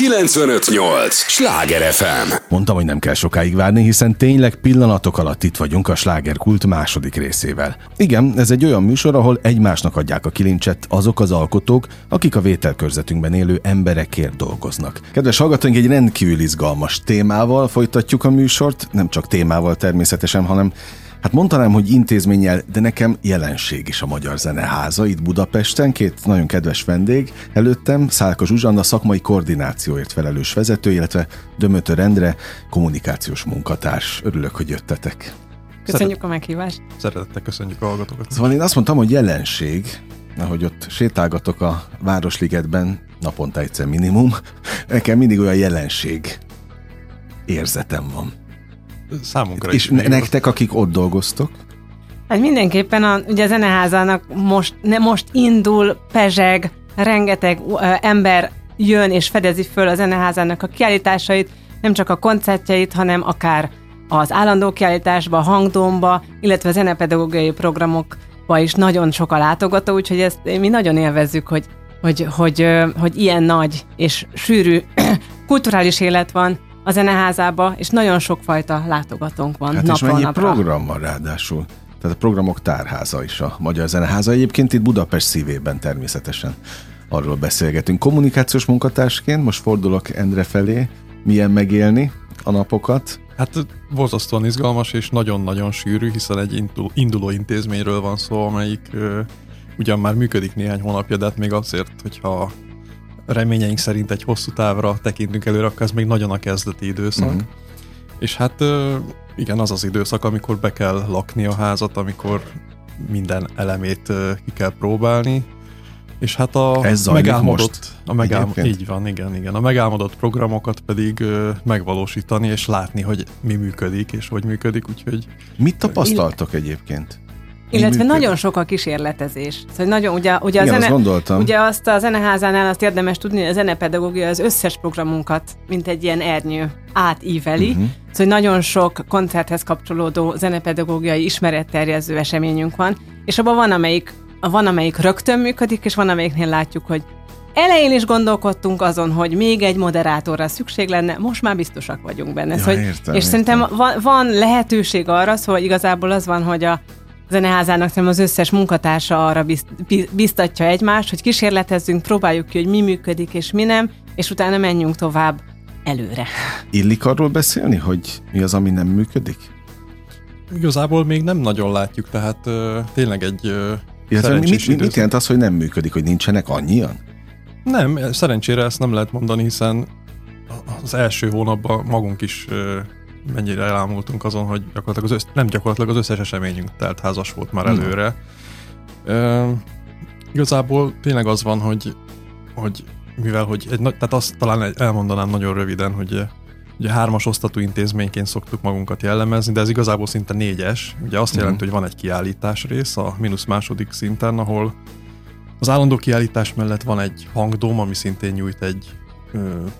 958! Sláger FM! Mondtam, hogy nem kell sokáig várni, hiszen tényleg pillanatok alatt itt vagyunk a slágerkult második részével. Igen, ez egy olyan műsor, ahol egymásnak adják a kilincset azok az alkotók, akik a vételkörzetünkben élő emberekért dolgoznak. Kedves hallgatóink, egy rendkívül izgalmas témával folytatjuk a műsort, nem csak témával természetesen, hanem Hát mondtanám, hogy intézménnyel, de nekem jelenség is a Magyar Zeneháza itt Budapesten. Két nagyon kedves vendég előttem, Szálka Zsuzsanna szakmai koordinációért felelős vezető, illetve Dömötör Endre kommunikációs munkatárs. Örülök, hogy jöttetek. Köszönjük a meghívást. Szeretettel köszönjük a hallgatókat. Szóval én azt mondtam, hogy jelenség, ahogy ott sétálgatok a Városligetben, naponta egyszer minimum, nekem mindig olyan jelenség érzetem van. Számunkra És is. ne- nektek, akik ott dolgoztok, Hát mindenképpen a, ugye a zeneházának most, ne, most indul, pezseg, rengeteg uh, ember jön és fedezi föl a zeneházának a kiállításait, nem csak a koncertjeit, hanem akár az állandó kiállításba, a hangdomba, illetve a zenepedagógiai programokba is nagyon sok a látogató, úgyhogy ezt mi nagyon élvezzük, hogy, hogy, hogy, ö, hogy ilyen nagy és sűrű kulturális élet van a zeneházába, és nagyon sokfajta látogatónk van hát és napról mennyi napra. program van ráadásul. Tehát a programok tárháza is a Magyar Zeneháza. Egyébként itt Budapest szívében természetesen arról beszélgetünk. Kommunikációs munkatársként most fordulok Endre felé. Milyen megélni a napokat? Hát borzasztóan izgalmas és nagyon-nagyon sűrű, hiszen egy induló, induló intézményről van szó, amelyik ö, ugyan már működik néhány hónapja, de hát még azért, hogyha reményeink szerint egy hosszú távra tekintünk előre, akkor ez még nagyon a kezdeti időszak. Mm. És hát igen, az az időszak, amikor be kell lakni a házat, amikor minden elemét ki kell próbálni, és hát a Ez megálmodott, most a megálm, egyébként? így van, igen, igen. A megálmodott programokat pedig ö, megvalósítani, és látni, hogy mi működik, és hogy működik, úgyhogy Mit tapasztaltok egyébként? Illetve működik? nagyon sok a kísérletezés. Szóval nagyon, ugye, ugye, a Igen, zene, azt ugye azt a zeneházánál azt érdemes tudni, hogy a zenepedagógia az összes programunkat, mint egy ilyen ernyő átíveli. Uh-huh. Szóval nagyon sok koncerthez kapcsolódó zenepedagógiai ismeretterjező eseményünk van, és abban van, amelyik, van, amelyik rögtön működik, és van, amelyiknél látjuk, hogy Elején is gondolkodtunk azon, hogy még egy moderátorra szükség lenne, most már biztosak vagyunk benne. Ja, Szóval, értem, és értem. szerintem van, van lehetőség arra, szóval igazából az van, hogy a zeneházának szerintem az összes munkatársa arra bizt, bi- biztatja egymást, hogy kísérletezzünk, próbáljuk ki, hogy mi működik és mi nem, és utána menjünk tovább előre. Illik arról beszélni, hogy mi az, ami nem működik? igazából még nem nagyon látjuk, tehát ö, tényleg egy ö, Illetve mit, mit, mit jelent az, hogy nem működik, hogy nincsenek annyian? Nem, szerencsére ezt nem lehet mondani, hiszen az első hónapban magunk is ö, mennyire elámultunk azon, hogy gyakorlatilag az össz, nem gyakorlatilag az összes eseményünk telt házas volt már Hmm. előre. Ö, igazából tényleg az van, hogy, hogy mivel, hogy egy, tehát azt talán elmondanám nagyon röviden, hogy ugye hármas osztatú intézményként szoktuk magunkat jellemezni, de ez igazából szinte négyes. Ugye azt Mhm. jelenti, hogy van egy kiállítás rész a mínusz második szinten, ahol az állandó kiállítás mellett van egy hangdóm, ami szintén nyújt egy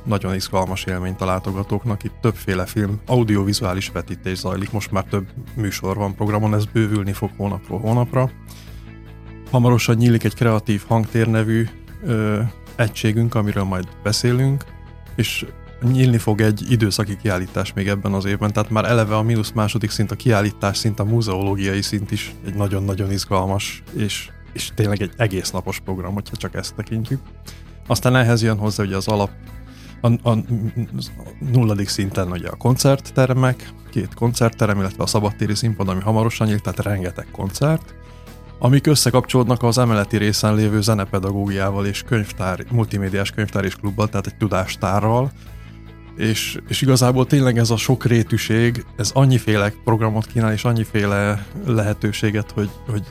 nagyon izgalmas élményt a látogatóknak. Itt többféle film, audiovizuális vetítés zajlik, most már több műsor van programon, ez bővülni fog hónapról hónapra. Hamarosan nyílik egy kreatív hangtér nevű ö, egységünk, amiről majd beszélünk, és nyílni fog egy időszaki kiállítás még ebben az évben, tehát már eleve a mínusz második szint, a kiállítás szint, a múzeológiai szint is egy nagyon-nagyon izgalmas, és, és tényleg egy egész napos program, hogyha csak ezt tekintjük. Aztán ehhez jön hozzá ugye az alap, a, a, a nulladik szinten ugye a koncertteremek, két koncertterem, illetve a szabadtéri színpad, ami hamarosan nyílt, tehát rengeteg koncert, amik összekapcsolódnak az emeleti részen lévő zenepedagógiával és könyvtár, multimédiás könyvtár és klubbal, tehát egy tudástárral, és, és igazából tényleg ez a sok rétűség, ez annyiféle programot kínál, és annyiféle lehetőséget, hogy, hogy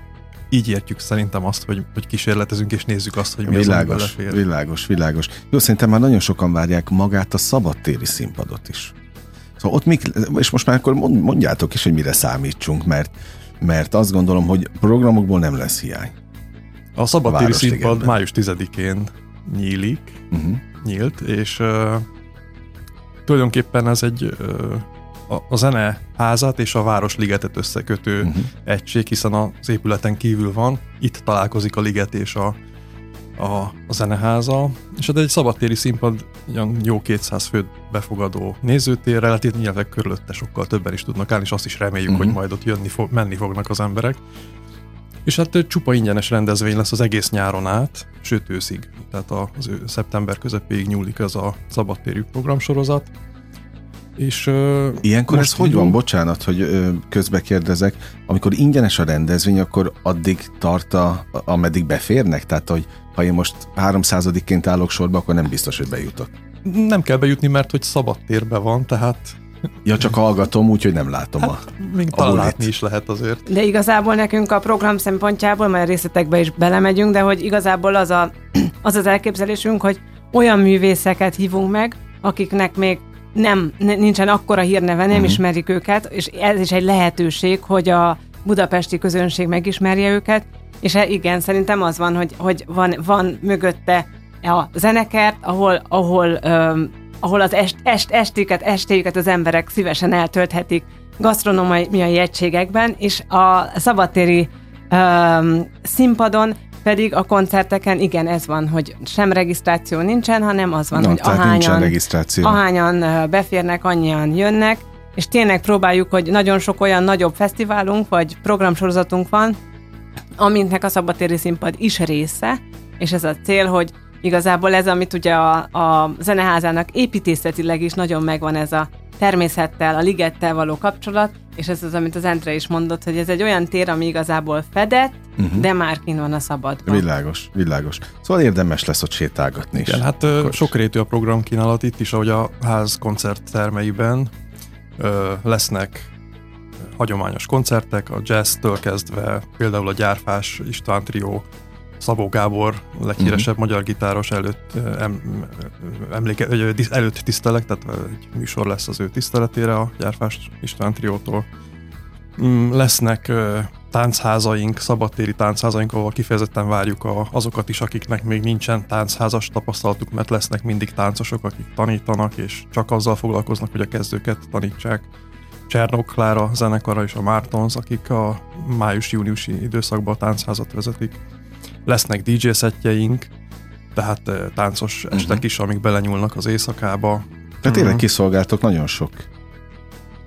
így értjük szerintem azt, hogy, hogy kísérletezünk, és nézzük azt, hogy mi az, Világos, belefér. világos, világos. Jó, szerintem már nagyon sokan várják magát a szabadtéri színpadot is. Szóval ott mik, és most már akkor mond- mondjátok is, hogy mire számítsunk, mert, mert azt gondolom, hogy programokból nem lesz hiány. A szabadtéri Városligetben. színpad május 10-én nyílik, Uh-huh. nyílt, és uh, tulajdonképpen ez egy uh, a, a zeneházat és a Városligetet összekötő Uh-huh. egység, hiszen az épületen kívül van, itt találkozik a liget és a, a, a zeneháza, és hát egy szabadtéri színpad, olyan jó 200 főt befogadó nézőtér, relatív nyilván körülötte sokkal többen is tudnak állni, és azt is reméljük, uh-huh. hogy majd ott jönni fog, menni fognak az emberek. És hát csupa ingyenes rendezvény lesz az egész nyáron át, sőt őszig. Tehát az ő szeptember közepéig nyúlik ez a szabadtérű programsorozat. És, uh, Ilyenkor ez hogy van? Bocsánat, hogy uh, közbe kérdezek. Amikor ingyenes a rendezvény, akkor addig tart, a, ameddig beférnek? Tehát, hogy ha én most 300-ként állok sorba, akkor nem biztos, hogy bejutok. Nem kell bejutni, mert hogy szabad térben van, tehát Ja, csak hallgatom, úgyhogy nem látom hát, a Még talán látni is lehet azért. De igazából nekünk a program szempontjából, majd a részletekbe is belemegyünk, de hogy igazából az az, az, az elképzelésünk, hogy olyan művészeket hívunk meg, akiknek még nem, nincsen akkora hírneve, nem uh-huh. ismerik őket, és ez is egy lehetőség, hogy a budapesti közönség megismerje őket, és e, igen, szerintem az van, hogy, hogy van, van mögötte a zenekert, ahol, ahol, öm, ahol az est, est, estéket, estéjüket az emberek szívesen eltölthetik gasztronómiai egységekben, és a szabadtéri öm, színpadon pedig a koncerteken igen, ez van, hogy sem regisztráció nincsen, hanem az van, no, hogy ahányan, regisztráció. ahányan beférnek, annyian jönnek, és tényleg próbáljuk, hogy nagyon sok olyan nagyobb fesztiválunk, vagy programsorozatunk van, amintnek a szabadtéri színpad is része, és ez a cél, hogy igazából ez, amit ugye a, a zeneházának építészetileg is nagyon megvan ez a természettel, a ligettel való kapcsolat, és ez az, amit az Entre is mondott, hogy ez egy olyan tér, ami igazából fedett, uh-huh. de már kint van a szabadban. Világos, világos. Szóval érdemes lesz ott sétálgatni is. Igen, hát sok sokrétű a programkínálat itt is, ahogy a ház koncert ö, lesznek hagyományos koncertek, a jazz-től kezdve például a Gyárfás István Trió Szabó Gábor, a leghíresebb uh-huh. magyar gitáros előtt, em, emléke, előtt tisztelek, tehát egy műsor lesz az ő tiszteletére a Gyárfás István Triótól. Mm, lesznek táncházaink, szabadtéri táncházaink, ahol kifejezetten várjuk a, azokat is, akiknek még nincsen táncházas tapasztalatuk, mert lesznek mindig táncosok, akik tanítanak, és csak azzal foglalkoznak, hogy a kezdőket tanítsák. Csernok Klára zenekara és a Mártons, akik a május-júniusi időszakban a táncházat vezetik lesznek DJ szettjeink, tehát táncos uh-huh. estek is, amik belenyúlnak az éjszakába. Tehát tényleg uh-huh. kiszolgáltok nagyon sok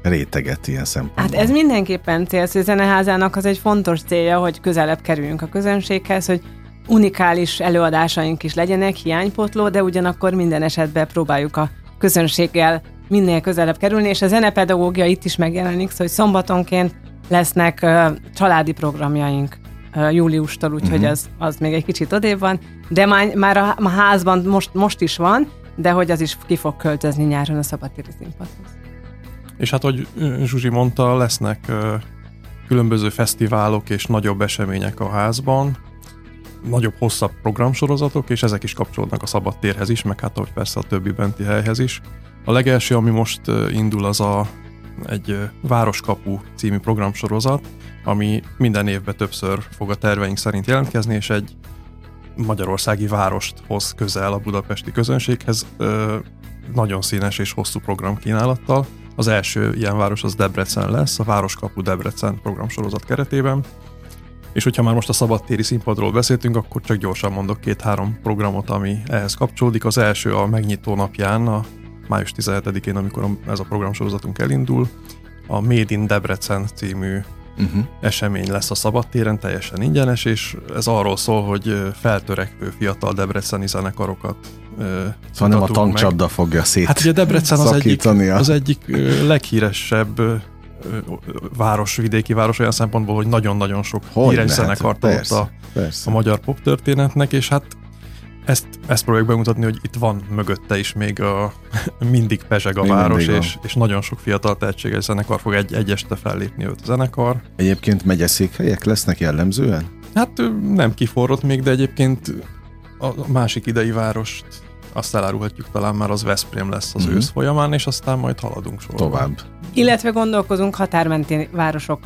réteget ilyen szempontból. Hát ez mindenképpen cél, hogy zeneházának az egy fontos célja, hogy közelebb kerüljünk a közönséghez, hogy unikális előadásaink is legyenek, hiánypotló, de ugyanakkor minden esetben próbáljuk a közönséggel minél közelebb kerülni, és a zenepedagógia itt is megjelenik, szóval hogy szombatonként lesznek uh, családi programjaink júliustól, úgyhogy uh-huh. az, az még egy kicsit odébb van, de már, már a, a házban most, most is van, de hogy az is ki fog költözni nyáron a szabadtéri színpadhoz. És hát, hogy Zsuzsi mondta, lesznek különböző fesztiválok és nagyobb események a házban, nagyobb, hosszabb programsorozatok, és ezek is kapcsolódnak a szabadtérhez is, meg hát ahogy persze a többi benti helyhez is. A legelső, ami most indul, az a egy Városkapu című programsorozat, ami minden évben többször fog a terveink szerint jelentkezni, és egy magyarországi várost hoz közel a budapesti közönséghez, nagyon színes és hosszú programkínálattal. Az első ilyen város az Debrecen lesz, a Városkapu Debrecen programsorozat keretében. És hogyha már most a szabadtéri színpadról beszéltünk, akkor csak gyorsan mondok két-három programot, ami ehhez kapcsolódik. Az első a megnyitó napján, a május 17-én, amikor ez a programsorozatunk elindul, a Made in Debrecen című uh-huh. esemény lesz a szabadtéren, teljesen ingyenes, és ez arról szól, hogy feltörekvő fiatal debreceni zenekarokat Szóval nem a tankcsapda meg. fogja szét Hát ugye Debrecen az egyik, az egyik leghíresebb város, vidéki város olyan szempontból, hogy nagyon-nagyon sok hogy híres zenekart a, a magyar pop történetnek, és hát ezt, ezt próbáljuk bemutatni, hogy itt van mögötte is még a, mindig pezseg a még város, és, és nagyon sok fiatal tehetséges zenekar fog egy, egy este fellépni őt a zenekar. Egyébként megyeszékhelyek lesznek jellemzően? Hát nem kiforrott még, de egyébként a másik idei várost azt elárulhatjuk talán már az Veszprém lesz az mm-hmm. ősz folyamán, és aztán majd haladunk sorba. Tovább. Illetve gondolkozunk határmenti városok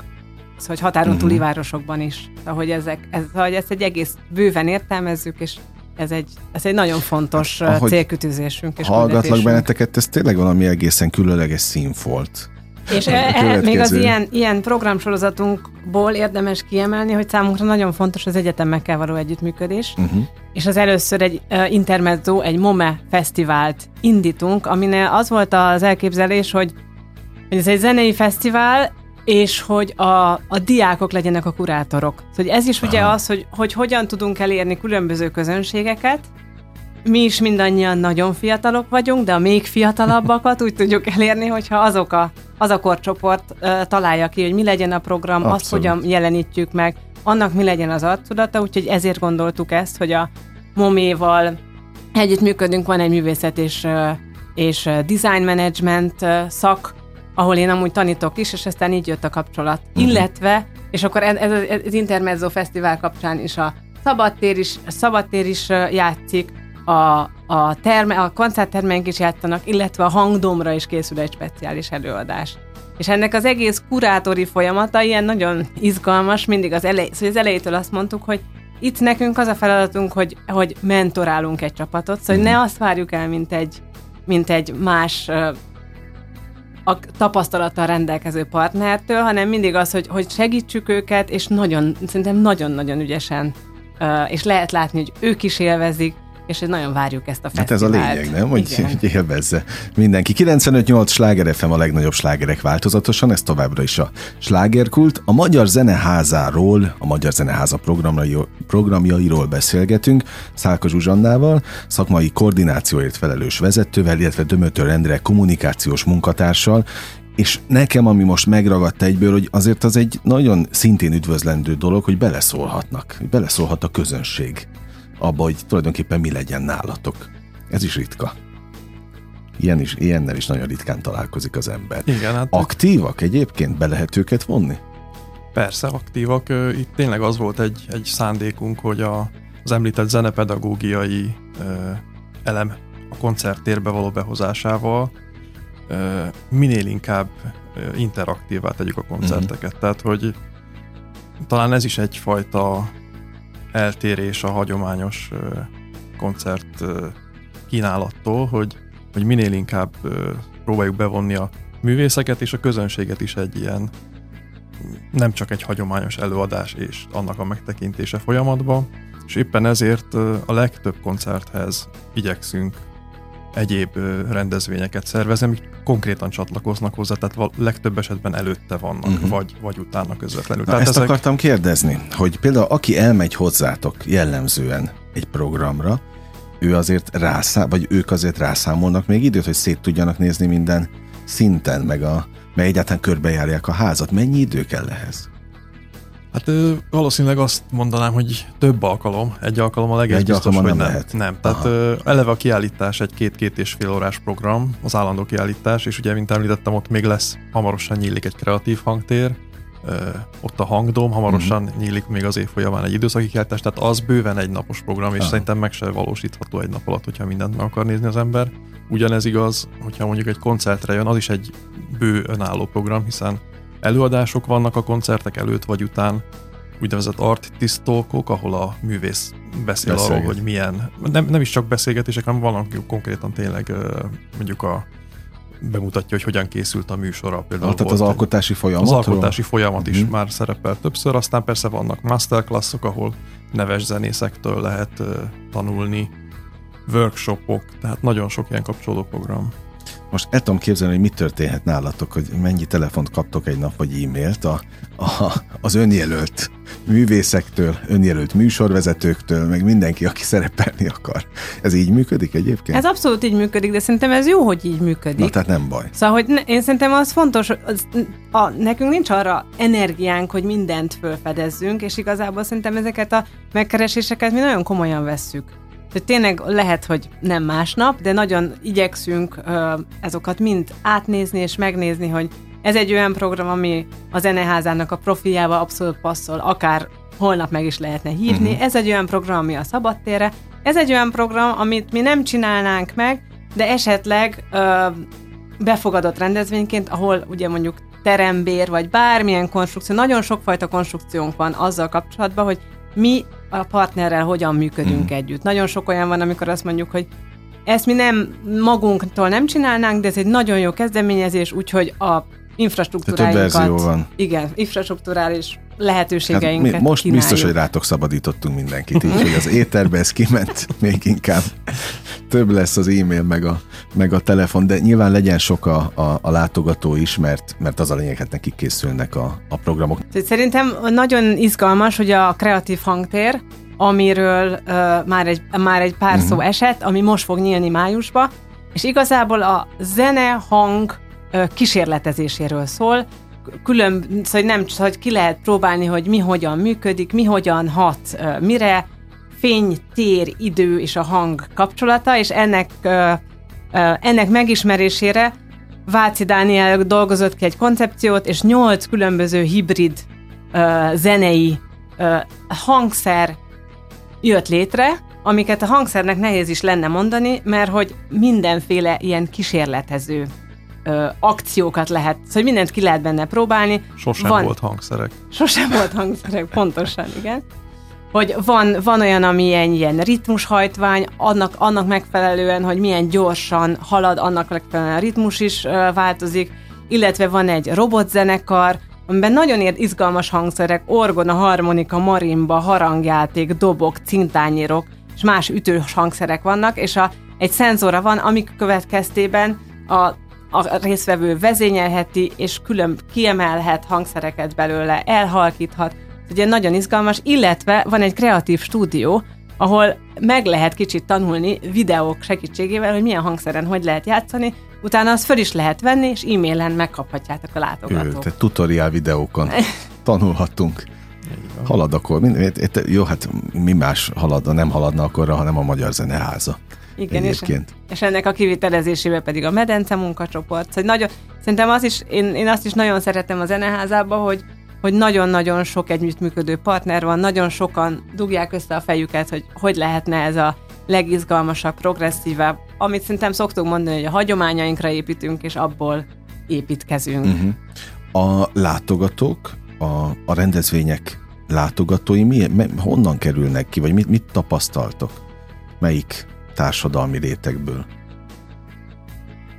szóval, hogy határon túli uh-huh. városokban is. Ahogy ezek, ez, hogy ezt egy egész bőven értelmezzük, és ez egy, ez egy nagyon fontos Ahogy célkütőzésünk. És hallgatlak benneteket, ez tényleg valami egészen különleges színfolt. És e, még az ilyen, ilyen programsorozatunkból érdemes kiemelni, hogy számunkra nagyon fontos az egyetemekkel való együttműködés, uh-huh. és az először egy uh, intermezzo, egy MOME fesztivált indítunk, aminél az volt az elképzelés, hogy, hogy ez egy zenei fesztivál, és hogy a, a diákok legyenek a kurátorok. Szóval ez is Aha. ugye az, hogy, hogy hogyan tudunk elérni különböző közönségeket, mi is mindannyian nagyon fiatalok vagyunk, de a még fiatalabbakat úgy tudjuk elérni, hogyha azok a, az a korcsoport uh, találja ki, hogy mi legyen a program, Abszolút. azt hogyan jelenítjük meg, annak mi legyen az arcudata, úgyhogy ezért gondoltuk ezt, hogy a Moméval együtt működünk, van egy művészet és, és design management szak, ahol én amúgy tanítok is, és aztán így jött a kapcsolat. Uh-huh. Illetve, és akkor ez, ez, ez az Intermezzo Fesztivál kapcsán is a szabadtér is, a szabadtér is játszik, a, a, terme, a koncerttermeink is játszanak, illetve a hangdomra is készül egy speciális előadás. És ennek az egész kurátori folyamata ilyen nagyon izgalmas, mindig az, elej, szóval az elejétől azt mondtuk, hogy itt nekünk az a feladatunk, hogy, hogy mentorálunk egy csapatot, szóval mm. ne azt várjuk el, mint egy, mint egy más a tapasztalattal rendelkező partnertől, hanem mindig az, hogy, hogy segítsük őket, és nagyon, szerintem nagyon-nagyon ügyesen, és lehet látni, hogy ők is élvezik, és nagyon várjuk ezt a fesztivált. Hát ez a lényeg, nem? Hogy, hogy élvezze mindenki. 95-8 sláger FM a legnagyobb slágerek változatosan, ez továbbra is a slágerkult. A Magyar Zeneházáról, a Magyar Zeneháza programjairól beszélgetünk Szálka Zsuzsannával, szakmai koordinációért felelős vezetővel, illetve Dömötör Endre kommunikációs munkatársal, és nekem, ami most megragadt egyből, hogy azért az egy nagyon szintén üdvözlendő dolog, hogy beleszólhatnak, beleszólhat a közönség abba, hogy tulajdonképpen mi legyen nálatok. Ez is ritka. Ilyen is, ilyennel is nagyon ritkán találkozik az ember. Igen, hát Aktívak egyébként? Be lehet őket vonni? Persze, aktívak. Itt tényleg az volt egy, egy szándékunk, hogy a, az említett zenepedagógiai ö, elem a koncerttérbe való behozásával ö, minél inkább interaktívá tegyük a koncerteket. Uh-huh. Tehát, hogy talán ez is egyfajta eltérés a hagyományos koncert kínálattól, hogy, hogy minél inkább próbáljuk bevonni a művészeket és a közönséget is egy ilyen nem csak egy hagyományos előadás és annak a megtekintése folyamatban, és éppen ezért a legtöbb koncerthez igyekszünk egyéb rendezvényeket szervezni, amik konkrétan csatlakoznak hozzá, tehát legtöbb esetben előtte vannak, uh-huh. vagy, vagy utána közvetlenül. Na, tehát ezt ezek... akartam kérdezni, hogy például aki elmegy hozzátok jellemzően egy programra, ő azért rászám, vagy ők azért rászámolnak még időt, hogy szét tudjanak nézni minden szinten, meg, a, meg egyáltalán körbejárják a házat. Mennyi idő kell ehhez? Hát valószínűleg azt mondanám, hogy több alkalom. Egy alkalom a legjobb biztos, hogy nem. Lehet. Nem, tehát ö, eleve a kiállítás egy két-két és fél órás program, az állandó kiállítás, és ugye, mint említettem, ott még lesz, hamarosan nyílik egy kreatív hangtér, ott a hangdom, hamarosan uh-huh. nyílik még az év folyamán egy időszaki kiállítás, tehát az bőven egy napos program, és uh-huh. szerintem meg se valósítható egy nap alatt, hogyha mindent meg akar nézni az ember. Ugyanez igaz, hogyha mondjuk egy koncertre jön, az is egy bő önálló program, hiszen Előadások vannak a koncertek előtt vagy után, úgynevezett artist talkok, ahol a művész beszél Beszélget. arról, hogy milyen, nem, nem is csak beszélgetések, hanem vannak konkrétan tényleg mondjuk a bemutatja, hogy hogyan készült a műsora. Például tehát az alkotási folyamat? Az alkotási folyamat is uh-huh. már szerepel többször, aztán persze vannak masterclassok, ahol neves zenészektől lehet uh, tanulni, workshopok, tehát nagyon sok ilyen kapcsolódó program. Most el tudom képzelni, hogy mi történhet nálatok, hogy mennyi telefont kaptok egy nap, vagy e-mailt a, a, az önjelölt művészektől, önjelölt műsorvezetőktől, meg mindenki, aki szerepelni akar. Ez így működik egyébként? Ez abszolút így működik, de szerintem ez jó, hogy így működik. Na, tehát nem baj. Szóval, hogy ne, én szerintem az fontos, az, a, nekünk nincs arra energiánk, hogy mindent felfedezzünk, és igazából szerintem ezeket a megkereséseket mi nagyon komolyan vesszük. Tehát tényleg lehet, hogy nem másnap, de nagyon igyekszünk ezokat mind átnézni és megnézni, hogy ez egy olyan program, ami a zeneházának a profiába abszolút passzol, akár holnap meg is lehetne hívni. Uh-huh. Ez egy olyan program, ami a szabadtérre. Ez egy olyan program, amit mi nem csinálnánk meg, de esetleg uh, befogadott rendezvényként, ahol ugye mondjuk terembér, vagy bármilyen konstrukció, nagyon sokfajta konstrukciónk van azzal kapcsolatban, hogy mi a partnerrel hogyan működünk mm. együtt. Nagyon sok olyan van, amikor azt mondjuk, hogy ezt mi nem magunktól nem csinálnánk, de ez egy nagyon jó kezdeményezés, úgyhogy a infrastruktúráinkat. több verzió van. Igen, infrastruktúrális lehetőségeinket hát mi, Most kínáljuk. biztos, hogy rátok szabadítottunk mindenkit, így, hogy az éterbe ez kiment, még inkább több lesz az e-mail meg a, meg a telefon, de nyilván legyen sok a, a, a látogató is, mert, mert az a lényeg, hát nekik készülnek a, a programok. Szerintem nagyon izgalmas, hogy a kreatív hangtér, amiről uh, már, egy, már egy pár uh-huh. szó esett, ami most fog nyílni májusba, és igazából a zene, hang kísérletezéséről szól, külön, szóval nem hogy ki lehet próbálni, hogy mi hogyan működik, mi hogyan hat, mire, fény, tér, idő és a hang kapcsolata, és ennek, ennek megismerésére Váci Dániel dolgozott ki egy koncepciót, és nyolc különböző hibrid zenei hangszer jött létre, amiket a hangszernek nehéz is lenne mondani, mert hogy mindenféle ilyen kísérletező ö, akciókat lehet, szóval mindent ki lehet benne próbálni. Sosem van, volt hangszerek. Sosem volt hangszerek, pontosan, igen. Hogy van, van olyan, ami ilyen, ilyen ritmushajtvány, annak, annak megfelelően, hogy milyen gyorsan halad, annak megfelelően a ritmus is ö, változik, illetve van egy robotzenekar, amiben nagyon ért izgalmas hangszerek, orgona, harmonika, marimba, harangjáték, dobok, cintányérok és más ütős hangszerek vannak, és a, egy szenzora van, amik következtében a, a részvevő vezényelheti, és külön kiemelhet hangszereket belőle, elhalkíthat. Ugye nagyon izgalmas, illetve van egy kreatív stúdió, ahol meg lehet kicsit tanulni videók segítségével, hogy milyen hangszeren hogy lehet játszani, utána azt föl is lehet venni, és e-mailen megkaphatjátok a látogatók. Ő, tehát tutoriál videókon tanulhattunk. Halad akkor, mind, jó, hát mi más halad, nem haladna akkor, hanem a Magyar Zeneháza. Igen, és, és ennek a kivitelezésébe pedig a medence munkacsoport. Szóval nagyon, szerintem az is, én, én azt is nagyon szeretem a zeneházába, hogy, hogy nagyon-nagyon sok együttműködő partner van, nagyon sokan dugják össze a fejüket, hogy hogy lehetne ez a legizgalmasabb, progresszívebb, amit szerintem szoktunk mondani, hogy a hagyományainkra építünk, és abból építkezünk. Uh-huh. A látogatók, a, a rendezvények látogatói mi, honnan kerülnek ki, vagy mit, mit tapasztaltok? Melyik társadalmi rétegből?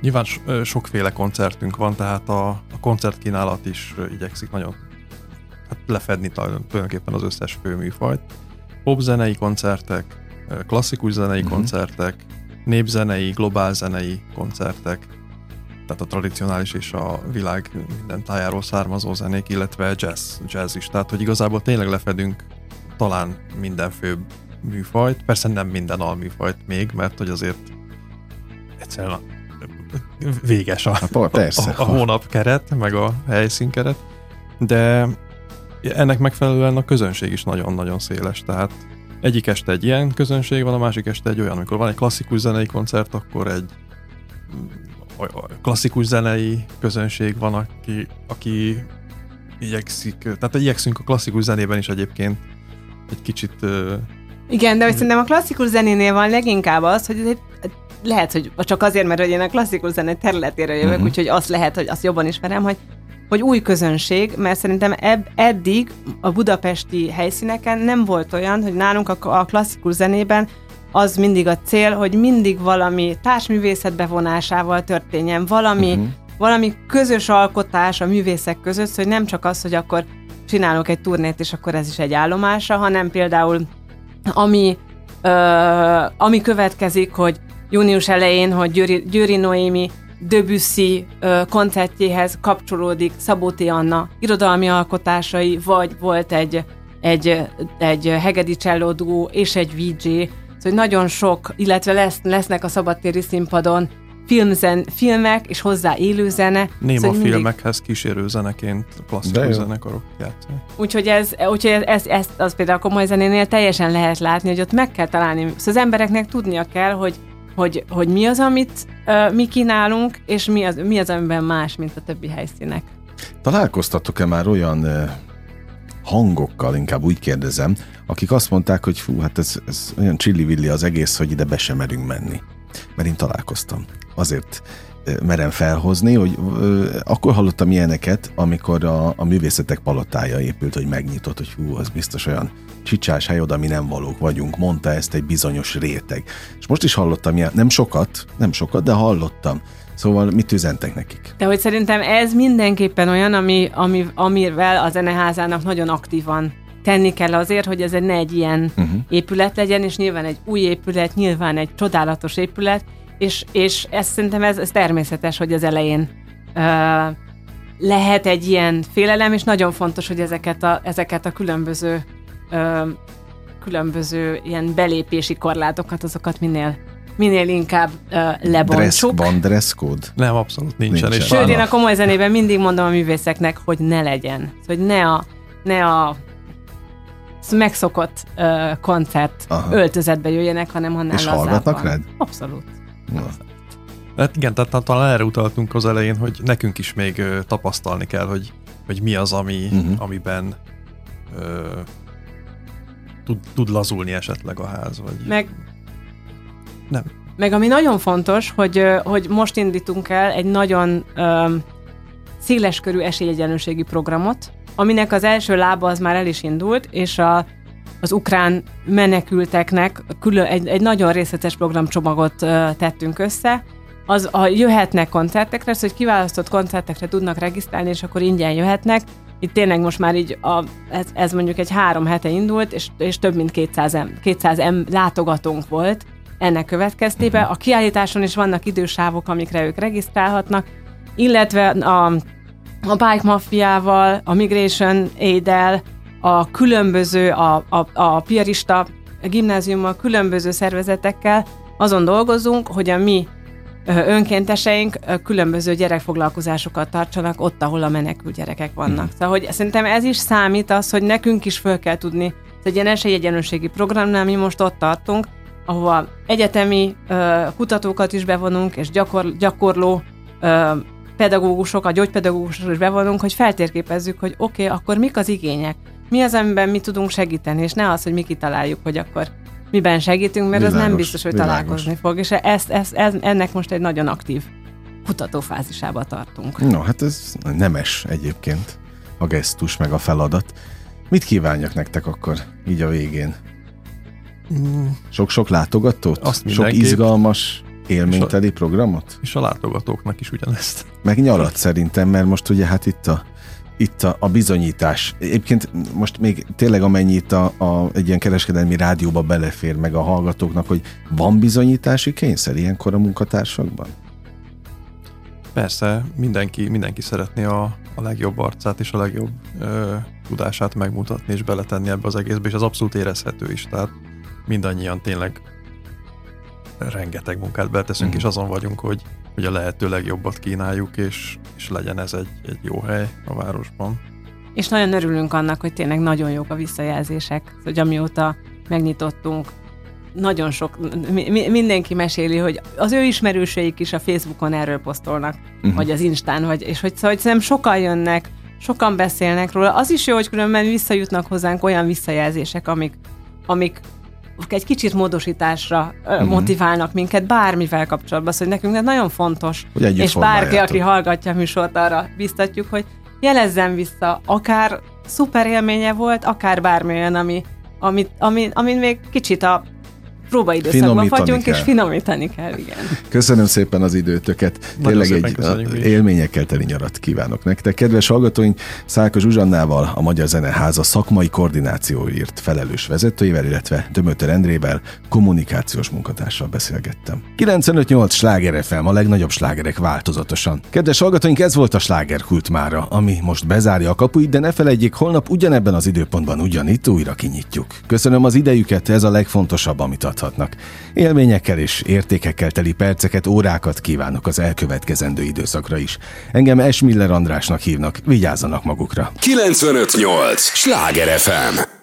Nyilván sokféle koncertünk van, tehát a, a koncertkínálat is igyekszik nagyon hát lefedni tulajdonképpen az összes főműfajt. Popzenei koncertek, klasszikus zenei uh-huh. koncertek, népzenei, globál zenei koncertek, tehát a tradicionális és a világ minden tájáról származó zenék, illetve jazz, jazz is. Tehát, hogy igazából tényleg lefedünk talán minden főbb műfajt, persze nem minden alműfajt még, mert hogy azért egyszerűen a, véges a, a, persze, a, a hónap keret, meg a helyszín keret, de ennek megfelelően a közönség is nagyon-nagyon széles, tehát egyik este egy ilyen közönség van, a másik este egy olyan, amikor van egy klasszikus zenei koncert, akkor egy klasszikus zenei közönség van, aki, aki igyekszik, tehát igyekszünk a klasszikus zenében is egyébként egy kicsit... Igen, de hogy szerintem a klasszikus zenénél van leginkább az, hogy lehet, hogy csak azért, mert hogy én a klasszikus zene területére jövök, uh-huh. úgyhogy azt lehet, hogy azt jobban ismerem, hogy hogy új közönség, mert szerintem ebb, eddig a budapesti helyszíneken nem volt olyan, hogy nálunk a, a klasszikus zenében az mindig a cél, hogy mindig valami társművészet bevonásával történjen, valami, uh-huh. valami közös alkotás a művészek között, hogy nem csak az, hogy akkor csinálok egy turnét, és akkor ez is egy állomása, hanem például ami, ö, ami következik, hogy június elején, hogy Győri, Győri Noémi Debussy ö, koncertjéhez kapcsolódik Szabó T. Anna irodalmi alkotásai, vagy volt egy, egy, egy Hegedi Cello duó és egy VJ, Szóval nagyon sok, illetve lesz, lesznek a szabadtéri színpadon filmzen, filmek, és hozzá élőzene. Néma szóval filmekhez mindig... kísérő zeneként klasszikus zenekarok játszani. Úgyhogy, ez, úgyhogy ez, ez, ezt az például a komoly zenénél teljesen lehet látni, hogy ott meg kell találni. Szóval az embereknek tudnia kell, hogy hogy, hogy mi az, amit uh, mi kínálunk, és mi az, mi az, amiben más, mint a többi helyszínek. Találkoztatok-e már olyan uh, hangokkal, inkább úgy kérdezem, akik azt mondták, hogy fú, hát ez, ez olyan csillivilli az egész, hogy ide be sem merünk menni. Mert én találkoztam. Azért merem felhozni, hogy akkor hallottam ilyeneket, amikor a, a művészetek palotája épült, hogy megnyitott, hogy hú, az biztos olyan csicsás hely, oda mi nem valók vagyunk, mondta ezt egy bizonyos réteg. És most is hallottam ilyen, nem sokat, nem sokat, de hallottam. Szóval mit üzentek nekik? De hogy szerintem ez mindenképpen olyan, ami, ami, amivel a zeneházának nagyon aktívan tenni kell azért, hogy ez egy ne egy ilyen uh-huh. épület legyen, és nyilván egy új épület, nyilván egy csodálatos épület, és, és ez szerintem ez, ez természetes, hogy az elején uh, lehet egy ilyen félelem, és nagyon fontos, hogy ezeket a, ezeket a különböző uh, különböző ilyen belépési korlátokat, azokat minél minél inkább uh, lebontsuk. Dress, van dress code? Nem, abszolút nincsen. nincsen. Sőt, én a komoly zenében mindig mondom a művészeknek, hogy ne legyen. Hogy ne a, ne a megszokott uh, koncert Aha. öltözetbe jöjjenek, hanem annál És hallgatnak rád? Abszolút. Na. Hát igen, tehát talán erre utaltunk az elején, hogy nekünk is még ö, tapasztalni kell, hogy, hogy mi az, ami, uh-huh. amiben ö, tud, tud lazulni esetleg a ház. Vagy... Meg, Nem. meg ami nagyon fontos, hogy, ö, hogy most indítunk el egy nagyon ö, széleskörű esélyegyenlőségi programot, aminek az első lába az már el is indult, és a, az ukrán menekülteknek külön, egy, egy nagyon részletes programcsomagot ö, tettünk össze, az a jöhetnek koncertekre, szóval hogy kiválasztott koncertekre tudnak regisztrálni, és akkor ingyen jöhetnek. Itt tényleg most már így a, ez, ez mondjuk egy három hete indult, és, és több mint 200, em, 200 em, látogatónk volt ennek következtében. A kiállításon is vannak idősávok, amikre ők regisztrálhatnak, illetve a, a Bike Mafiával, a Migration Aid-el, a különböző, a, a, a piarista gimnáziummal, különböző szervezetekkel azon dolgozunk, hogy a mi önkénteseink különböző gyerekfoglalkozásokat tartsanak ott, ahol a menekült gyerekek vannak. Hmm. Szóval, hogy szerintem ez is számít az, hogy nekünk is föl kell tudni, ez egy ilyen esélyegyenlőségi programnál mi most ott tartunk, ahova egyetemi ö, kutatókat is bevonunk, és gyakor, gyakorló ö, pedagógusok, a gyógypedagógusok is bevonunk, hogy feltérképezzük, hogy oké, okay, akkor mik az igények, mi az, amiben mi tudunk segíteni, és ne az, hogy mi kitaláljuk, hogy akkor miben segítünk, mert világos, az nem biztos, hogy világos. találkozni fog, és ezt, ezt, ez, ennek most egy nagyon aktív kutatófázisába tartunk. No, hát ez nemes egyébként a gesztus, meg a feladat. Mit kívánjak nektek akkor így a végén? Sok-sok látogatót? Azt Sok izgalmas, élményteli programot? És a látogatóknak is ugyanezt. Meg nyarat szerintem, mert most ugye hát itt a itt a, a bizonyítás. Egyébként most még tényleg amennyi itt a, a, egy ilyen kereskedelmi rádióba belefér meg a hallgatóknak, hogy van bizonyítási kényszer ilyenkor a munkatársakban? Persze, mindenki, mindenki szeretné a, a legjobb arcát és a legjobb ö, tudását megmutatni és beletenni ebbe az egészbe, és az abszolút érezhető is. Tehát mindannyian tényleg rengeteg munkát beteszünk, Mhm. és azon vagyunk, hogy, hogy a lehető legjobbat kínáljuk, és, és legyen ez egy, egy jó hely a városban. És nagyon örülünk annak, hogy tényleg nagyon jók a visszajelzések, hogy amióta megnyitottunk, nagyon sok, mi, mi- mindenki meséli, hogy az ő ismerőseik is a Facebookon erről posztolnak, uh-huh. vagy az Instán, vagy, és hogy, szóval, hogy szerintem sokan jönnek, sokan beszélnek róla. Az is jó, hogy különben visszajutnak hozzánk olyan visszajelzések, amik, amik egy kicsit módosításra uh-huh. motiválnak minket bármivel kapcsolatban, szóval nekünk ez nagyon fontos. Hogy és bárki, aki hallgatja a műsort, arra biztatjuk, hogy jelezzen vissza, akár szuper élménye volt, akár bármi olyan, ami, amit, ami, amin még kicsit a próbaidőszakban vagyunk, és kell. finomítani kell, igen. Köszönöm szépen az időtöket. Nagyon Tényleg egy a, élményekkel teli nyarat kívánok nektek. Kedves hallgatóink, Szálka Zsuzsannával, a Magyar Zeneháza szakmai koordinációért felelős vezetőjével, illetve Dömöter Endrével, kommunikációs munkatársal beszélgettem. 95.8 Sláger FM, a legnagyobb slágerek változatosan. Kedves hallgatóink, ez volt a slágerkult mára, ami most bezárja a kapuit, de ne felejtjék, holnap ugyanebben az időpontban ugyanitt újra kinyitjuk. Köszönöm az idejüket, ez a legfontosabb, amit adhatnak. Élményekkel és értékekkel teli perceket, órákat kívánok az elkövetkezendő időszakra is. Engem Esmiller Andrásnak hívnak, vigyázzanak magukra. 958! Sláger FM!